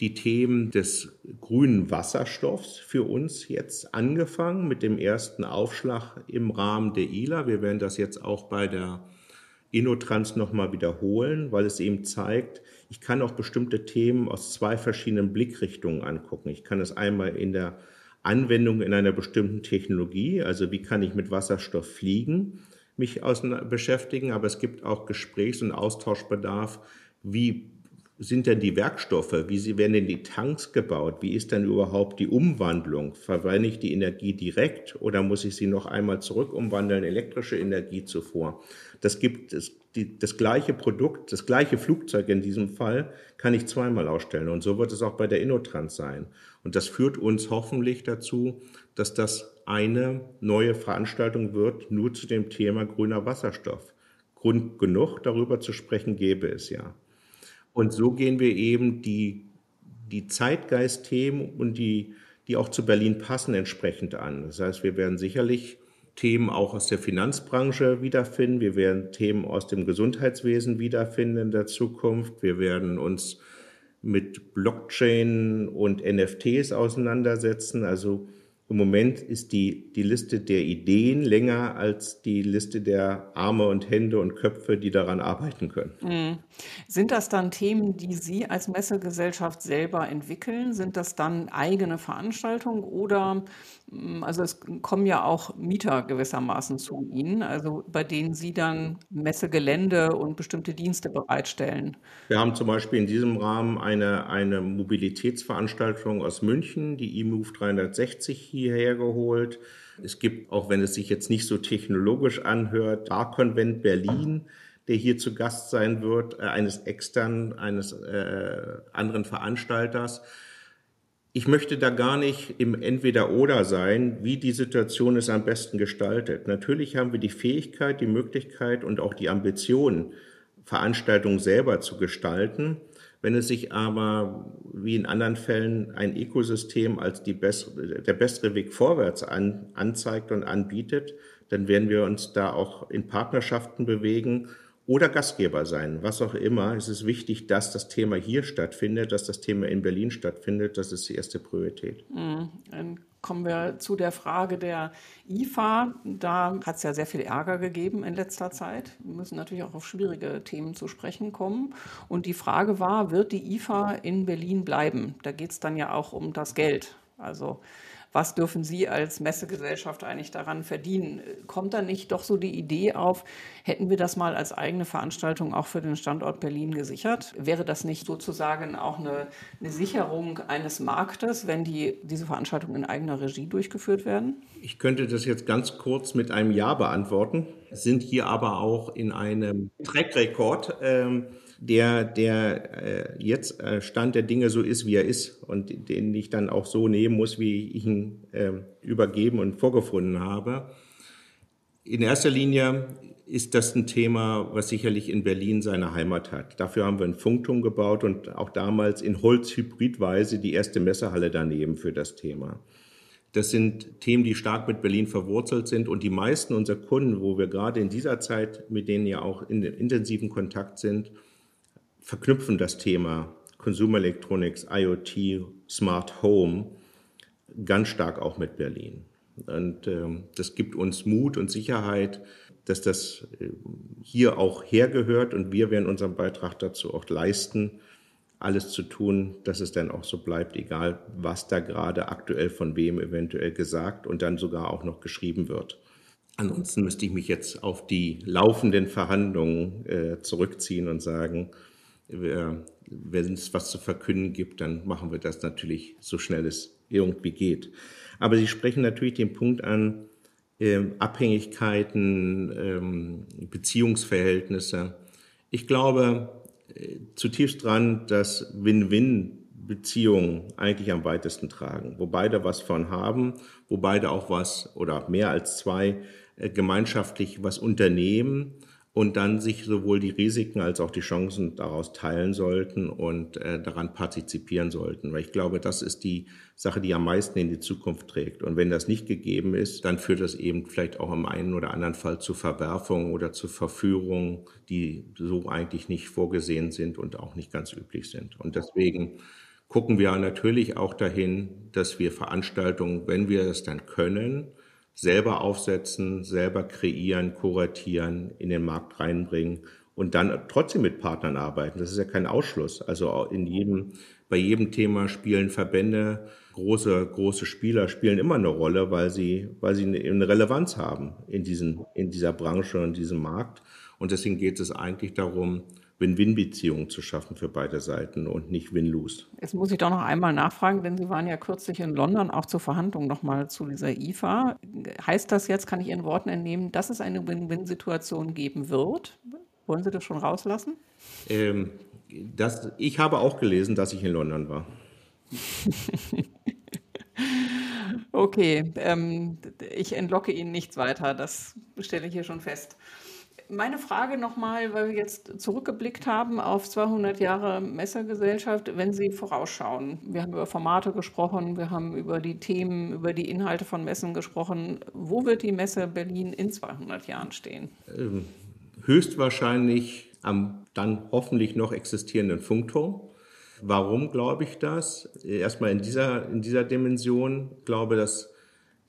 die Themen des grünen Wasserstoffs für uns jetzt angefangen mit dem ersten Aufschlag im Rahmen der ILA. Wir werden das jetzt auch bei der Innotrans nochmal wiederholen, weil es eben zeigt, ich kann auch bestimmte Themen aus zwei verschiedenen Blickrichtungen angucken. Ich kann es einmal in der Anwendung in einer bestimmten Technologie, also wie kann ich mit Wasserstoff fliegen, mich beschäftigen, aber es gibt auch Gesprächs- und Austauschbedarf, wie sind denn die Werkstoffe? Wie werden denn die Tanks gebaut? Wie ist denn überhaupt die Umwandlung? Verwende ich die Energie direkt oder muss ich sie noch einmal zurück umwandeln, elektrische Energie zuvor? Das gibt es, die, das gleiche Produkt, das gleiche Flugzeug in diesem Fall, kann ich zweimal ausstellen. Und so wird es auch bei der Innotrans sein. Und das führt uns hoffentlich dazu, dass das eine neue Veranstaltung wird, nur zu dem Thema grüner Wasserstoff. Grund genug, darüber zu sprechen, gäbe es ja. Und so gehen wir eben die, die Zeitgeistthemen und die, die auch zu Berlin passen, entsprechend an. Das heißt, wir werden sicherlich Themen auch aus der Finanzbranche wiederfinden. Wir werden Themen aus dem Gesundheitswesen wiederfinden in der Zukunft. Wir werden uns mit Blockchain und NFTs auseinandersetzen. Also im Moment ist die, die Liste der Ideen länger als die Liste der Arme und Hände und Köpfe, die daran arbeiten können. Mhm. Sind das dann Themen, die Sie als Messegesellschaft selber entwickeln? Sind das dann eigene Veranstaltungen oder also es kommen ja auch Mieter gewissermaßen zu Ihnen, also bei denen Sie dann Messegelände und bestimmte Dienste bereitstellen? Wir haben zum Beispiel in diesem Rahmen eine, eine Mobilitätsveranstaltung aus München, die eMove 360 hierher geholt. Es gibt, auch wenn es sich jetzt nicht so technologisch anhört, Bar-Konvent Berlin, der hier zu Gast sein wird, äh, eines externen, eines äh, anderen Veranstalters. Ich möchte da gar nicht im Entweder-Oder sein, wie die Situation es am besten gestaltet. Natürlich haben wir die Fähigkeit, die Möglichkeit und auch die Ambition, Veranstaltungen selber zu gestalten. Wenn es sich aber, wie in anderen Fällen, ein Ökosystem als bessere, der bessere Weg vorwärts an, anzeigt und anbietet, dann werden wir uns da auch in Partnerschaften bewegen oder Gastgeber sein, was auch immer. Es ist wichtig, dass das Thema hier stattfindet, dass das Thema in Berlin stattfindet. Das ist die erste Priorität. Mhm. Dann kommen wir zu der Frage der IFA. Da hat es ja sehr viel Ärger gegeben in letzter Zeit. Wir müssen natürlich auch auf schwierige Themen zu sprechen kommen. Und die Frage war, wird die IFA in Berlin bleiben? Da geht es dann ja auch um das Geld. Also was dürfen Sie als Messegesellschaft eigentlich daran verdienen? Kommt da nicht doch so die Idee auf, hätten wir das mal als eigene Veranstaltung auch für den Standort Berlin gesichert? Wäre das nicht sozusagen auch eine, eine Sicherung eines Marktes, wenn die, diese Veranstaltungen in eigener Regie durchgeführt werden? Ich könnte das jetzt ganz kurz mit einem Ja beantworten, sind hier aber auch in einem Track-Rekord. Ähm, der, der äh, jetzt äh, Stand der Dinge so ist, wie er ist und den ich dann auch so nehmen muss, wie ich ihn äh, übergeben und vorgefunden habe. In erster Linie ist das ein Thema, was sicherlich in Berlin seine Heimat hat. Dafür haben wir einen Funkturm gebaut und auch damals in Holzhybridweise die erste Messehalle daneben für das Thema. Das sind Themen, die stark mit Berlin verwurzelt sind und die meisten unserer Kunden, wo wir gerade in dieser Zeit mit denen ja auch in intensiven Kontakt sind, verknüpfen das Thema Consumer Electronics, IoT, Smart Home ganz stark auch mit Berlin. Und ähm, das gibt uns Mut und Sicherheit, dass das äh, hier auch hergehört und wir werden unseren Beitrag dazu auch leisten, alles zu tun, dass es dann auch so bleibt, egal was da gerade aktuell von wem eventuell gesagt und dann sogar auch noch geschrieben wird. Ansonsten müsste ich mich jetzt auf die laufenden Verhandlungen äh, zurückziehen und sagen, wenn es was zu verkünden gibt, dann machen wir das natürlich so schnell es irgendwie geht. Aber Sie sprechen natürlich den Punkt an, äh, Abhängigkeiten, ähm, Beziehungsverhältnisse. Ich glaube äh, zutiefst dran, dass Win-Win-Beziehungen eigentlich am weitesten tragen, wo beide was von haben, wo beide auch was oder mehr als zwei äh, gemeinschaftlich was unternehmen und dann sich sowohl die Risiken als auch die Chancen daraus teilen sollten und äh, daran partizipieren sollten. Weil ich glaube, das ist die Sache, die am meisten in die Zukunft trägt. Und wenn das nicht gegeben ist, dann führt das eben vielleicht auch im einen oder anderen Fall zu Verwerfungen oder zu Verführungen, die so eigentlich nicht vorgesehen sind und auch nicht ganz üblich sind. Und deswegen gucken wir natürlich auch dahin, dass wir Veranstaltungen, wenn wir es dann können, selber aufsetzen, selber kreieren, kuratieren, in den Markt reinbringen und dann trotzdem mit Partnern arbeiten. Das ist ja kein Ausschluss. Also in jedem, bei jedem Thema spielen Verbände, große, große Spieler spielen immer eine Rolle, weil sie, weil sie eine Relevanz haben in diesen, in dieser Branche und diesem Markt. Und deswegen geht es eigentlich darum, Win-Win-Beziehungen zu schaffen für beide Seiten und nicht Win-Lose. Jetzt muss ich doch noch einmal nachfragen, denn Sie waren ja kürzlich in London auch zur Verhandlung nochmal zu dieser IFA. Heißt das jetzt, kann ich Ihren Worten entnehmen, dass es eine Win-Win-Situation geben wird? Wollen Sie das schon rauslassen? Ähm, das, ich habe auch gelesen, dass ich in London war. okay, ähm, ich entlocke Ihnen nichts weiter, das stelle ich hier schon fest meine Frage nochmal, weil wir jetzt zurückgeblickt haben auf 200 Jahre Messergesellschaft, wenn Sie vorausschauen. Wir haben über Formate gesprochen, wir haben über die Themen, über die Inhalte von Messen gesprochen. Wo wird die Messe Berlin in 200 Jahren stehen? Ähm, höchstwahrscheinlich am dann hoffentlich noch existierenden Funkturm. Warum glaube ich das? Erstmal in dieser, in dieser Dimension glaube, dass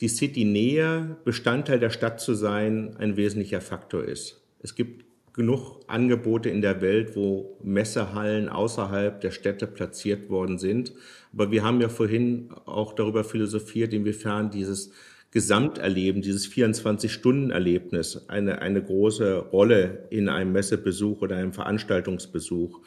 die City-Nähe, Bestandteil der Stadt zu sein, ein wesentlicher Faktor ist. Es gibt genug Angebote in der Welt, wo Messehallen außerhalb der Städte platziert worden sind. Aber wir haben ja vorhin auch darüber philosophiert, inwiefern dieses Gesamterleben, dieses 24-Stunden-Erlebnis eine, eine große Rolle in einem Messebesuch oder einem Veranstaltungsbesuch.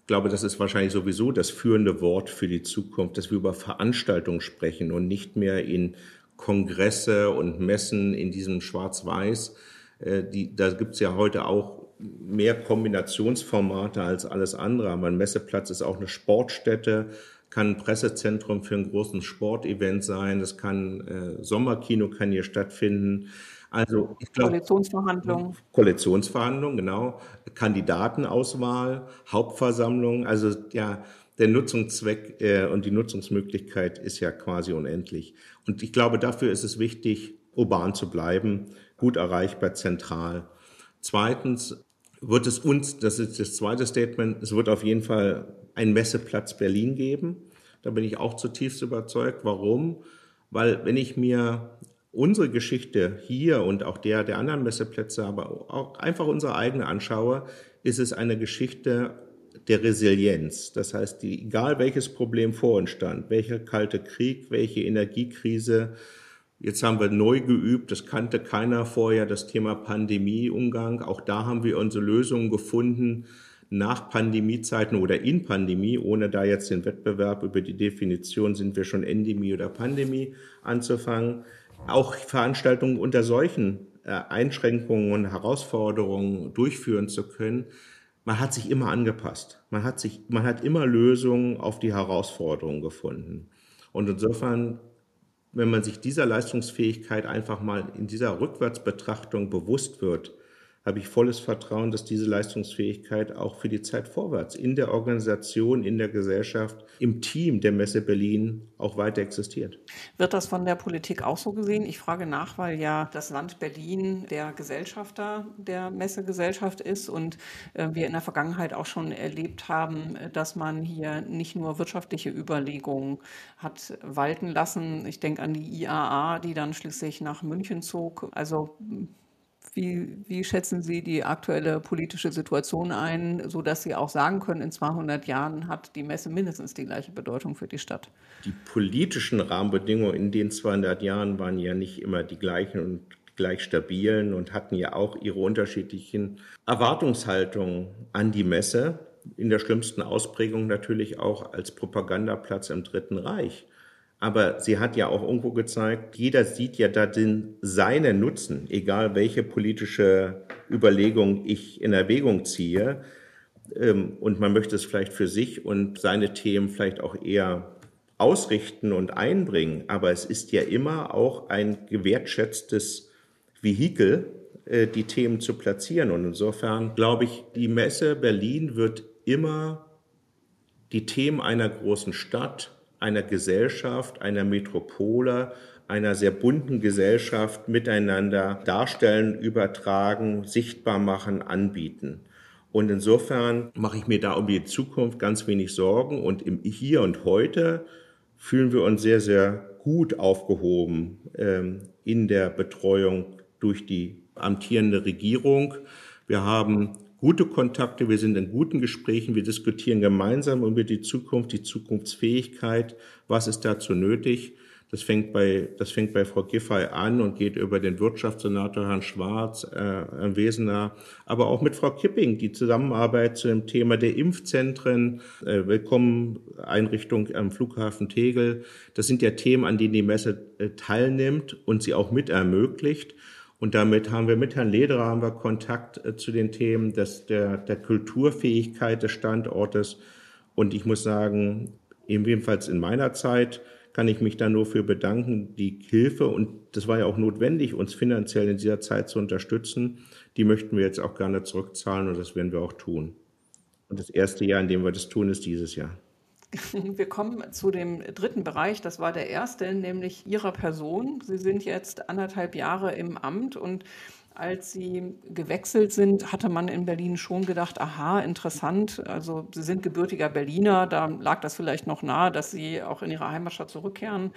Ich glaube, das ist wahrscheinlich sowieso das führende Wort für die Zukunft, dass wir über Veranstaltungen sprechen und nicht mehr in Kongresse und Messen in diesem Schwarz-Weiß, die, da gibt es ja heute auch mehr Kombinationsformate als alles andere. Aber ein Messeplatz ist auch eine Sportstätte, kann ein Pressezentrum für ein großes Sportevent sein, das kann äh, Sommerkino kann hier stattfinden. Also ich glaube Koalitionsverhandlungen. Koalitionsverhandlungen, genau. Kandidatenauswahl, Hauptversammlung. Also ja, der Nutzungszweck äh, und die Nutzungsmöglichkeit ist ja quasi unendlich. Und ich glaube, dafür ist es wichtig, urban zu bleiben gut erreichbar, zentral. Zweitens wird es uns, das ist das zweite Statement, es wird auf jeden Fall einen Messeplatz Berlin geben. Da bin ich auch zutiefst überzeugt. Warum? Weil wenn ich mir unsere Geschichte hier und auch der der anderen Messeplätze, aber auch einfach unsere eigene anschaue, ist es eine Geschichte der Resilienz. Das heißt, die, egal welches Problem vor uns stand, welcher kalte Krieg, welche Energiekrise, Jetzt haben wir neu geübt, das kannte keiner vorher, das Thema Pandemieumgang. Auch da haben wir unsere Lösungen gefunden nach Pandemiezeiten oder in Pandemie, ohne da jetzt den Wettbewerb über die Definition, sind wir schon Endemie oder Pandemie anzufangen. Auch Veranstaltungen unter solchen äh, Einschränkungen und Herausforderungen durchführen zu können. Man hat sich immer angepasst. Man hat sich, man hat immer Lösungen auf die Herausforderungen gefunden. Und insofern wenn man sich dieser Leistungsfähigkeit einfach mal in dieser Rückwärtsbetrachtung bewusst wird, habe ich volles Vertrauen, dass diese Leistungsfähigkeit auch für die Zeit vorwärts in der Organisation, in der Gesellschaft, im Team der Messe Berlin auch weiter existiert. Wird das von der Politik auch so gesehen? Ich frage nach, weil ja das Land Berlin der Gesellschafter der Messegesellschaft ist und äh, wir in der Vergangenheit auch schon erlebt haben, dass man hier nicht nur wirtschaftliche Überlegungen hat walten lassen. Ich denke an die IAA, die dann schließlich nach München zog. Also wie, wie, schätzen Sie die aktuelle politische Situation ein, sodass Sie auch sagen können, in 200 Jahren hat die Messe mindestens die gleiche Bedeutung für die Stadt? Die politischen Rahmenbedingungen in den 200 Jahren waren ja nicht immer die gleichen und gleich stabilen und hatten ja auch ihre unterschiedlichen Erwartungshaltungen an die Messe. In der schlimmsten Ausprägung natürlich auch als Propagandaplatz im Dritten Reich. Aber sie hat ja auch irgendwo gezeigt, jeder sieht ja da den seinen Nutzen, egal welche politische Überlegung ich in Erwägung ziehe. Ähm, und man möchte es vielleicht für sich und seine Themen vielleicht auch eher ausrichten und einbringen. Aber es ist ja immer auch ein gewertschätztes Vehikel, äh, die Themen zu platzieren. Und insofern glaube ich, die Messe Berlin wird immer die Themen einer großen Stadt einer Gesellschaft, einer Metropole, einer sehr bunten Gesellschaft miteinander darstellen, übertragen, sichtbar machen, anbieten. Und insofern mache ich mir da um die Zukunft ganz wenig Sorgen. Und im Hier und Heute fühlen wir uns sehr, sehr gut aufgehoben ähm, in der Betreuung durch die amtierende Regierung. Wir haben gute Kontakte, wir sind in guten Gesprächen, wir diskutieren gemeinsam über die Zukunft, die Zukunftsfähigkeit, was ist dazu nötig. Das fängt bei, das fängt bei Frau Giffey an und geht über den Wirtschaftssenator Herrn Schwarz, äh, Herrn Wesener, aber auch mit Frau Kipping, die Zusammenarbeit zu dem Thema der Impfzentren, äh, Willkommen-Einrichtung am Flughafen Tegel. Das sind ja Themen, an denen die Messe äh, teilnimmt und sie auch mit ermöglicht. Und damit haben wir mit Herrn Lederer haben wir Kontakt äh, zu den Themen des, der, der Kulturfähigkeit des Standortes. Und ich muss sagen, ebenfalls in meiner Zeit kann ich mich da nur für bedanken, die Hilfe, und das war ja auch notwendig, uns finanziell in dieser Zeit zu unterstützen, die möchten wir jetzt auch gerne zurückzahlen und das werden wir auch tun. Und das erste Jahr, in dem wir das tun, ist dieses Jahr. Wir kommen zu dem dritten Bereich, das war der erste, nämlich Ihrer Person. Sie sind jetzt anderthalb Jahre im Amt und als Sie gewechselt sind, hatte man in Berlin schon gedacht, aha, interessant, also Sie sind gebürtiger Berliner, da lag das vielleicht noch nahe, dass Sie auch in Ihre Heimatstadt zurückkehren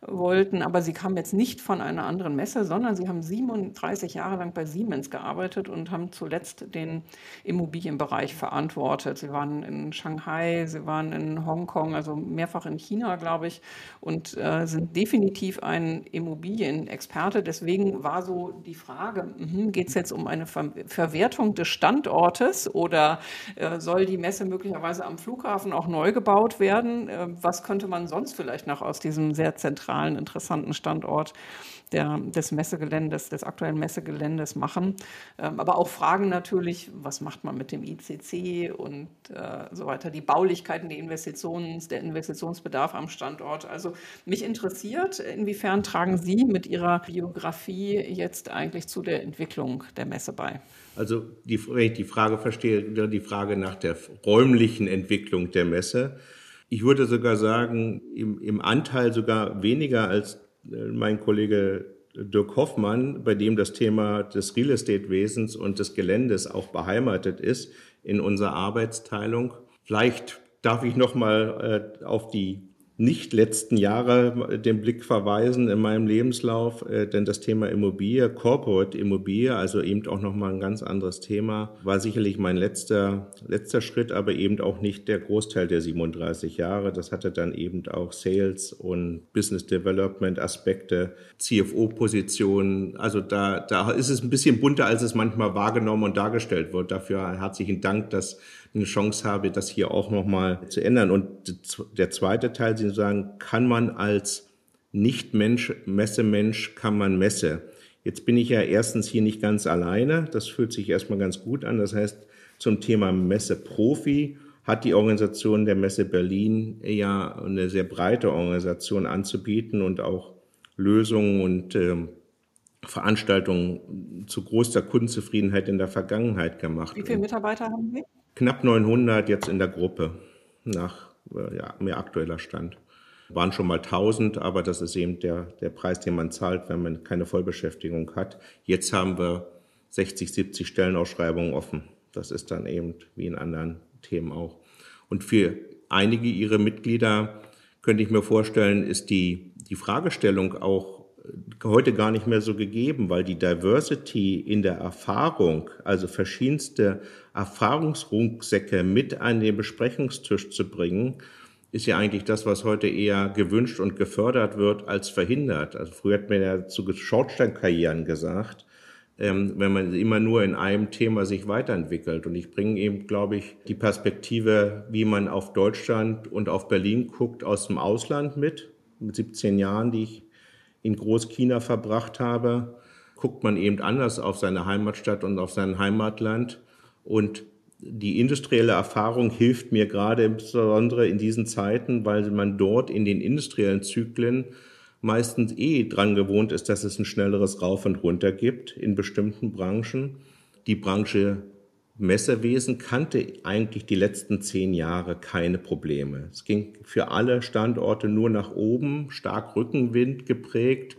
wollten, aber sie kamen jetzt nicht von einer anderen Messe, sondern sie haben 37 Jahre lang bei Siemens gearbeitet und haben zuletzt den Immobilienbereich verantwortet. Sie waren in Shanghai, sie waren in Hongkong, also mehrfach in China, glaube ich, und äh, sind definitiv ein Immobilienexperte. Deswegen war so die Frage, mhm, geht es jetzt um eine Ver Verwertung des Standortes oder äh, soll die Messe möglicherweise am Flughafen auch neu gebaut werden? Äh, was könnte man sonst vielleicht noch aus diesem sehr zentralen zentralen, interessanten Standort der, des Messegeländes, des aktuellen Messegeländes machen. Ähm, aber auch Fragen natürlich, was macht man mit dem ICC und äh, so weiter, die Baulichkeiten, die Investitions, der Investitionsbedarf am Standort. Also mich interessiert, inwiefern tragen Sie mit Ihrer Biografie jetzt eigentlich zu der Entwicklung der Messe bei? Also die, wenn ich die Frage verstehe, die Frage nach der räumlichen Entwicklung der Messe. Ich würde sogar sagen, im, im Anteil sogar weniger als äh, mein Kollege Dirk Hoffmann, bei dem das Thema des Real Estate-Wesens und des Geländes auch beheimatet ist in unserer Arbeitsteilung. Vielleicht darf ich noch mal äh, auf die nicht letzten Jahre den Blick verweisen in meinem Lebenslauf, äh, denn das Thema Immobilie, Corporate Immobilie, also eben auch nochmal ein ganz anderes Thema, war sicherlich mein letzter, letzter Schritt, aber eben auch nicht der Großteil der 37 Jahre. Das hatte dann eben auch Sales und Business Development Aspekte, CFO-Positionen. Also da, da ist es ein bisschen bunter, als es manchmal wahrgenommen und dargestellt wird. Dafür herzlichen Dank, dass eine Chance habe, das hier auch nochmal zu ändern. Und der zweite Teil, Sie sagen, kann man als Nicht-Mensch, Messemensch, kann man Messe. Jetzt bin ich ja erstens hier nicht ganz alleine. Das fühlt sich erstmal ganz gut an. Das heißt, zum Thema Messe-Profi hat die Organisation der Messe Berlin ja eine sehr breite Organisation anzubieten und auch Lösungen und äh, Veranstaltungen zu großer Kundenzufriedenheit in der Vergangenheit gemacht. Wie viele Mitarbeiter haben Sie? Knapp 900 jetzt in der Gruppe nach ja, mehr aktueller Stand. Waren schon mal 1000, aber das ist eben der, der Preis, den man zahlt, wenn man keine Vollbeschäftigung hat. Jetzt haben wir 60, 70 Stellenausschreibungen offen. Das ist dann eben wie in anderen Themen auch. Und für einige ihrer Mitglieder könnte ich mir vorstellen, ist die, die Fragestellung auch heute gar nicht mehr so gegeben, weil die Diversity in der Erfahrung, also verschiedenste Erfahrungsrucksäcke mit an den Besprechungstisch zu bringen, ist ja eigentlich das, was heute eher gewünscht und gefördert wird als verhindert. Also früher hat man ja zu Schornsteinkarrieren gesagt, ähm, wenn man immer nur in einem Thema sich weiterentwickelt. Und ich bringe eben, glaube ich, die Perspektive, wie man auf Deutschland und auf Berlin guckt, aus dem Ausland mit. Mit 17 Jahren, die ich in Großchina verbracht habe, guckt man eben anders auf seine Heimatstadt und auf sein Heimatland. Und die industrielle Erfahrung hilft mir gerade insbesondere in diesen Zeiten, weil man dort in den industriellen Zyklen meistens eh dran gewohnt ist, dass es ein schnelleres Rauf und Runter gibt in bestimmten Branchen. Die Branche Messewesen kannte eigentlich die letzten zehn Jahre keine Probleme. Es ging für alle Standorte nur nach oben, stark Rückenwind geprägt.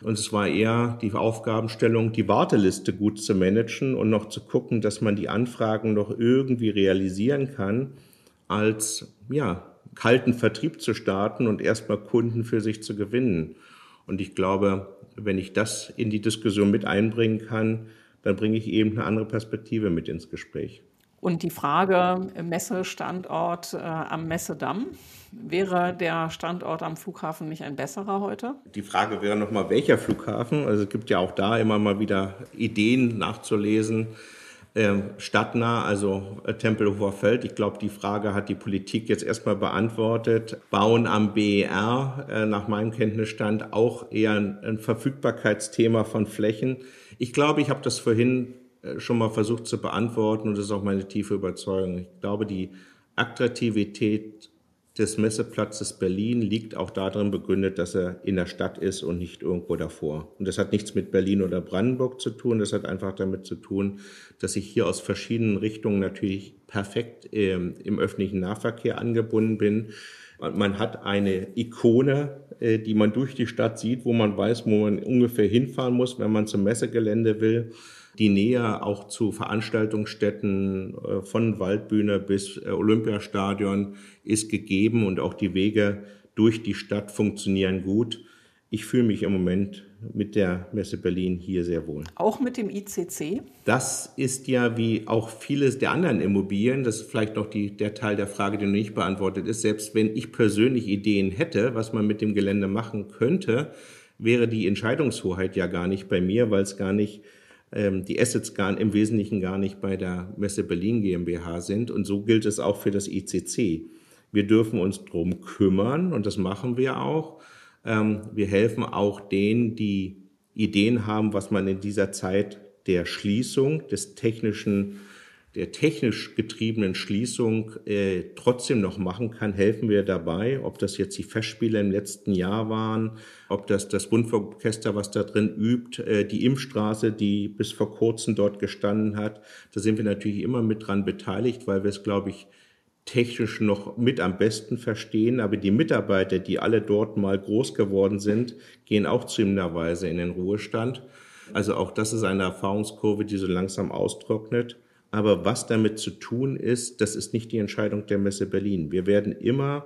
Und es war eher die Aufgabenstellung, die Warteliste gut zu managen und noch zu gucken, dass man die Anfragen noch irgendwie realisieren kann, als ja, kalten Vertrieb zu starten und erstmal Kunden für sich zu gewinnen. Und ich glaube, wenn ich das in die Diskussion mit einbringen kann, dann bringe ich eben eine andere Perspektive mit ins Gespräch. Und die Frage Messestandort äh, am Messedamm, wäre der Standort am Flughafen nicht ein besserer heute? Die Frage wäre nochmal, welcher Flughafen? Also es gibt ja auch da immer mal wieder Ideen nachzulesen. Ähm, stadtnah, also äh, Tempelhofer Feld. Ich glaube, die Frage hat die Politik jetzt erstmal beantwortet. Bauen am BER, äh, nach meinem Kenntnisstand, auch eher ein, ein Verfügbarkeitsthema von Flächen. Ich glaube, ich habe das vorhin äh, schon mal versucht zu beantworten und das ist auch meine tiefe Überzeugung. Ich glaube, die Attraktivität des Messeplatzes Berlin liegt auch darin begründet, dass er in der Stadt ist und nicht irgendwo davor. Und das hat nichts mit Berlin oder Brandenburg zu tun. Das hat einfach damit zu tun, dass ich hier aus verschiedenen Richtungen natürlich perfekt ähm, im öffentlichen Nahverkehr angebunden bin. Man hat eine Ikone, äh, die man durch die Stadt sieht, wo man weiß, wo man ungefähr hinfahren muss, wenn man zum Messegelände will die Nähe auch zu Veranstaltungsstätten äh, von Waldbühne bis äh, Olympiastadion ist gegeben und auch die Wege durch die Stadt funktionieren gut. Ich fühle mich im Moment mit der Messe Berlin hier sehr wohl. Auch mit dem ICC? Das ist ja wie auch vieles der anderen Immobilien, das ist vielleicht noch die, der Teil der Frage, die noch nicht beantwortet ist, selbst wenn ich persönlich Ideen hätte, was man mit dem Gelände machen könnte, wäre die Entscheidungshoheit ja gar nicht bei mir, weil es gar nicht die Assets gar, im Wesentlichen gar nicht bei der Messe Berlin GmbH sind. Und so gilt es auch für das ICC. Wir dürfen uns drum kümmern und das machen wir auch. Ähm, wir helfen auch denen, die Ideen haben, was man in dieser Zeit der Schließung des technischen der technisch getriebenen Schließung äh, trotzdem noch machen kann, helfen wir dabei. Ob das jetzt die Festspiele im letzten Jahr waren, ob das das Rundfunkorchester, was da drin übt, äh, die Impfstraße, die bis vor kurzem dort gestanden hat, da sind wir natürlich immer mit dran beteiligt, weil wir es, glaube ich, technisch noch mit am besten verstehen. Aber die Mitarbeiter, die alle dort mal groß geworden sind, gehen auch zunehmenderweise in den Ruhestand. Also auch das ist eine Erfahrungskurve, die so langsam austrocknet. Aber was damit zu tun ist, das ist nicht die Entscheidung der Messe Berlin. Wir werden immer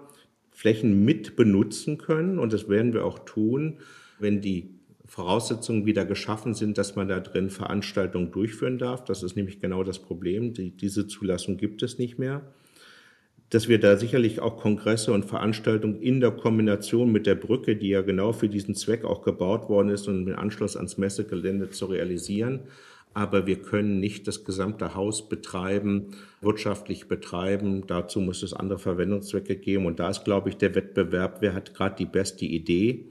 Flächen mit benutzen können und das werden wir auch tun, wenn die Voraussetzungen wieder geschaffen sind, dass man da drin Veranstaltungen durchführen darf. Das ist nämlich genau das Problem. Die, diese Zulassung gibt es nicht mehr. Dass wir da sicherlich auch Kongresse und Veranstaltungen in der Kombination mit der Brücke, die ja genau für diesen Zweck auch gebaut worden ist und den Anschluss ans Messegelände zu realisieren, aber wir können nicht das gesamte Haus betreiben, wirtschaftlich betreiben. Dazu muss es andere Verwendungszwecke geben. Und da ist, glaube ich, der Wettbewerb, wer hat gerade die beste Idee.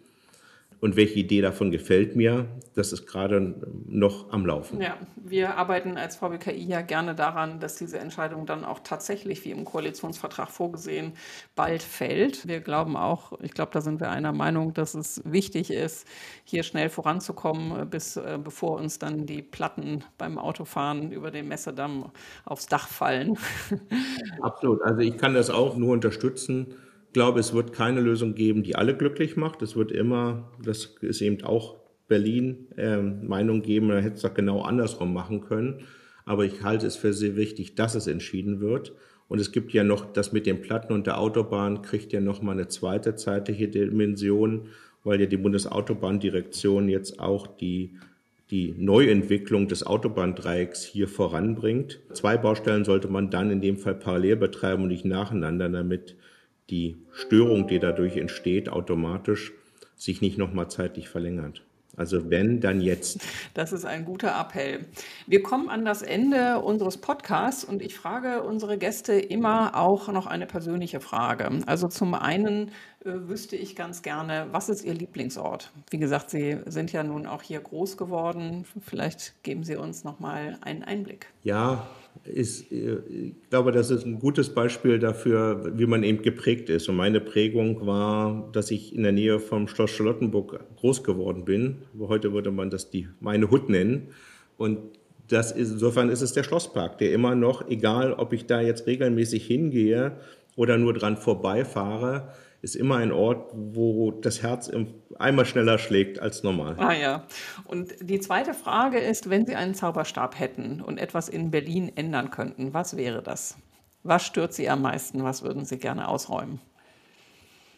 Und welche Idee davon gefällt mir. Das ist gerade noch am Laufen. Ja, wir arbeiten als VBKI ja gerne daran, dass diese Entscheidung dann auch tatsächlich, wie im Koalitionsvertrag vorgesehen, bald fällt. Wir glauben auch, ich glaube, da sind wir einer Meinung, dass es wichtig ist, hier schnell voranzukommen, bis äh, bevor uns dann die Platten beim Autofahren über den Messedamm aufs Dach fallen. Absolut. Also ich kann das auch nur unterstützen glaube, es wird keine Lösung geben, die alle glücklich macht. Es wird immer, das ist eben auch Berlin, äh, Meinung geben, man hätte es doch genau andersrum machen können. Aber ich halte es für sehr wichtig, dass es entschieden wird. Und es gibt ja noch das mit den Platten und der Autobahn, kriegt ja noch mal eine zweite zeitliche Dimension, weil ja die Bundesautobahndirektion jetzt auch die die Neuentwicklung des Autobahndreiecks hier voranbringt. Zwei Baustellen sollte man dann in dem Fall parallel betreiben und nicht nacheinander, damit die Störung, die dadurch entsteht, automatisch sich nicht nochmal zeitlich verlängert. Also wenn, dann jetzt. Das ist ein guter Appell. Wir kommen an das Ende unseres Podcasts und ich frage unsere Gäste immer auch noch eine persönliche Frage. Also zum einen äh, wüsste ich ganz gerne, was ist Ihr Lieblingsort? Wie gesagt, Sie sind ja nun auch hier groß geworden. Vielleicht geben Sie uns noch mal einen Einblick. Ja, ist, äh, ich glaube, das ist ein gutes Beispiel dafür, wie man eben geprägt ist. Und meine Prägung war, dass ich in der Nähe vom Schloss Charlottenburg groß geworden bin. Heute würde man das die meine Hut nennen. Und das ist, insofern ist es der Schlosspark, der immer noch, egal ob ich da jetzt regelmäßig hingehe oder nur dran vorbeifahre, ist immer ein Ort, wo das Herz einmal schneller schlägt als normal. Ah ja. Und die zweite Frage ist, wenn Sie einen Zauberstab hätten und etwas in Berlin ändern könnten, was wäre das? Was stört Sie am meisten? Was würden Sie gerne ausräumen?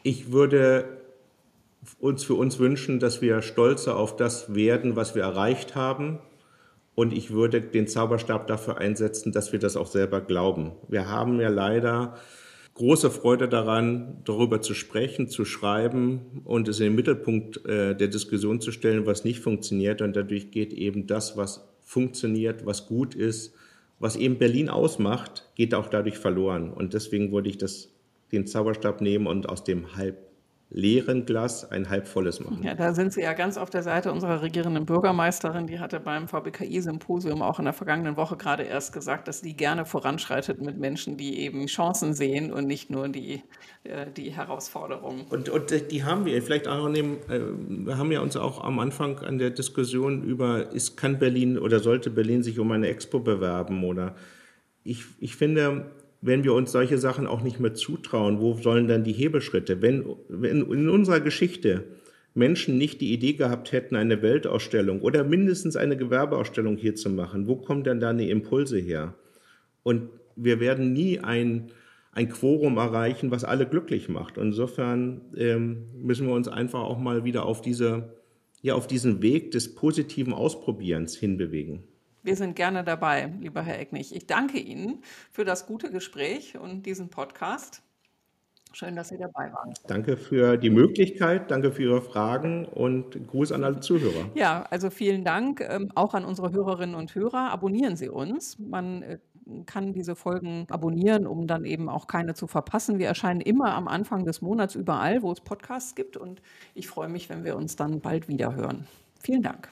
Ich würde uns für uns wünschen, dass wir stolzer auf das werden, was wir erreicht haben. Und ich würde den Zauberstab dafür einsetzen, dass wir das auch selber glauben. Wir haben ja leider große Freude daran, darüber zu sprechen, zu schreiben und es in den Mittelpunkt äh, der Diskussion zu stellen, was nicht funktioniert. Und dadurch geht eben das, was funktioniert, was gut ist, was eben Berlin ausmacht, geht auch dadurch verloren. Und deswegen würde ich das, den Zauberstab nehmen und aus dem halb leeren Glas ein halbvolles machen. Ja, da sind Sie ja ganz auf der Seite unserer regierenden Bürgermeisterin. Die hatte beim VBKI-Symposium auch in der vergangenen Woche gerade erst gesagt, dass die gerne voranschreitet mit Menschen, die eben Chancen sehen und nicht nur die, äh, die Herausforderungen. Und, und die haben wir vielleicht auch nehmen, äh, wir haben ja uns auch am Anfang an der Diskussion über, ist, kann Berlin oder sollte Berlin sich um eine Expo bewerben oder ich, ich finde, wenn wir uns solche Sachen auch nicht mehr zutrauen, wo sollen dann die Hebelschritte? Wenn, wenn in unserer Geschichte Menschen nicht die Idee gehabt hätten, eine Weltausstellung oder mindestens eine Gewerbeausstellung hier zu machen, wo kommen denn da die Impulse her? Und wir werden nie ein, ein Quorum erreichen, was alle glücklich macht. insofern ähm, müssen wir uns einfach auch mal wieder auf, diese, ja, auf diesen Weg des positiven Ausprobierens hinbewegen. Wir sind gerne dabei, lieber Herr Ecknig. Ich danke Ihnen für das gute Gespräch und diesen Podcast. Schön, dass Sie dabei waren. Danke für die Möglichkeit, danke für Ihre Fragen und Gruß an alle Zuhörer. Ja, also vielen Dank ähm, auch an unsere Hörerinnen und Hörer. Abonnieren Sie uns. Man äh, kann diese Folgen abonnieren, um dann eben auch keine zu verpassen. Wir erscheinen immer am Anfang des Monats überall, wo es Podcasts gibt. Und ich freue mich, wenn wir uns dann bald wieder hören. Vielen Dank.